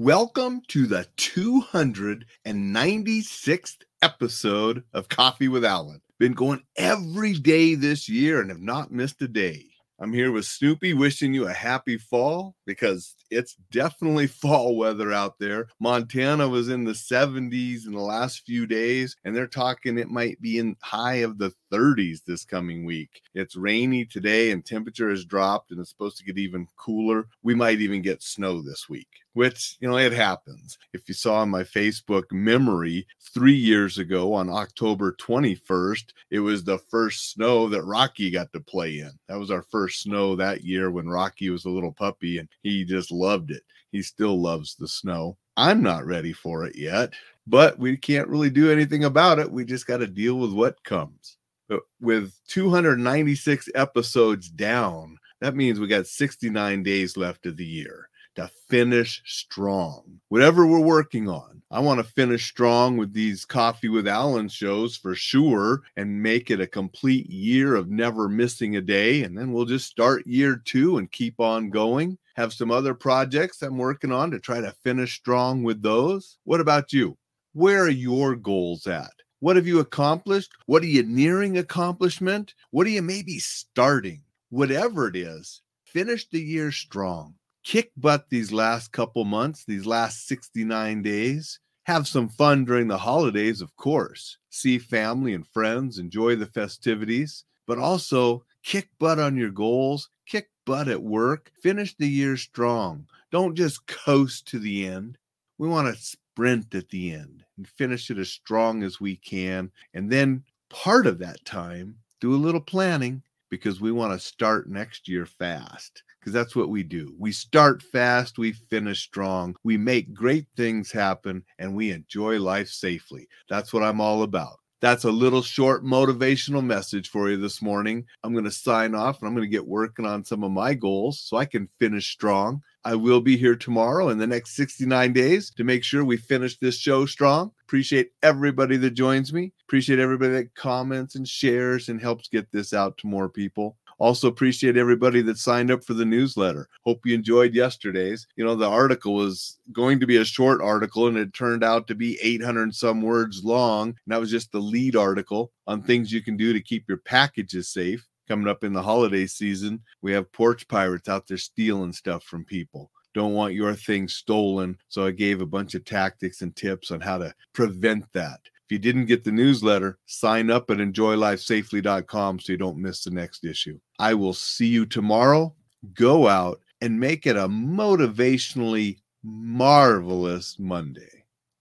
Welcome to the 296th episode of Coffee with Alain. Been going every day this year and have not missed a day. I'm here with Snoopy wishing you a happy fall because it's definitely fall weather out there. Montana was in the 70s in the last few days, and they're talking it might be in high of the 30s this coming week. It's rainy today, and temperature has dropped, and it's supposed to get even cooler. We might even get snow this week which you know it happens. If you saw on my facebook memory three years ago on october 21st it was the first snow that rocky got to play in. That was our first snow that year when rocky was a little puppy and he just loved it. He still loves the snow. I'm not ready for it yet but we can't really do anything about it. We just got to deal with what comes but with 296 episodes down that means we got 69 days left of the year to finish strong. Whatever we're working on, I want to finish strong with these Coffee with Alain shows for sure and make it a complete year of never missing a day. And then we'll just start year two and keep on going. Have some other projects I'm working on to try to finish strong with those. What about you? Where are your goals at? What have you accomplished? What are you nearing accomplishment? What are you maybe starting? Whatever it is, finish the year strong kick butt these last couple months, these last 69 days. Have some fun during the holidays, of course. See family and friends, enjoy the festivities, but also kick butt on your goals, kick butt at work, finish the year strong. Don't just coast to the end. We want to sprint at the end and finish it as strong as we can. And then part of that time, do a little planning because we want to start next year fast because that's what we do. We start fast, we finish strong, we make great things happen, and we enjoy life safely. That's what I'm all about. That's a little short motivational message for you this morning. I'm going to sign off and I'm going to get working on some of my goals so I can finish strong. I will be here tomorrow in the next 69 days to make sure we finish this show strong. Appreciate everybody that joins me. Appreciate everybody that comments and shares and helps get this out to more people. Also, appreciate everybody that signed up for the newsletter. Hope you enjoyed yesterday's. You know, the article was going to be a short article and it turned out to be 800 some words long. And that was just the lead article on things you can do to keep your packages safe. Coming up in the holiday season, we have porch pirates out there stealing stuff from people don't want your things stolen. So I gave a bunch of tactics and tips on how to prevent that. If you didn't get the newsletter, sign up at enjoylifesafely.com so you don't miss the next issue. I will see you tomorrow. Go out and make it a motivationally marvelous Monday.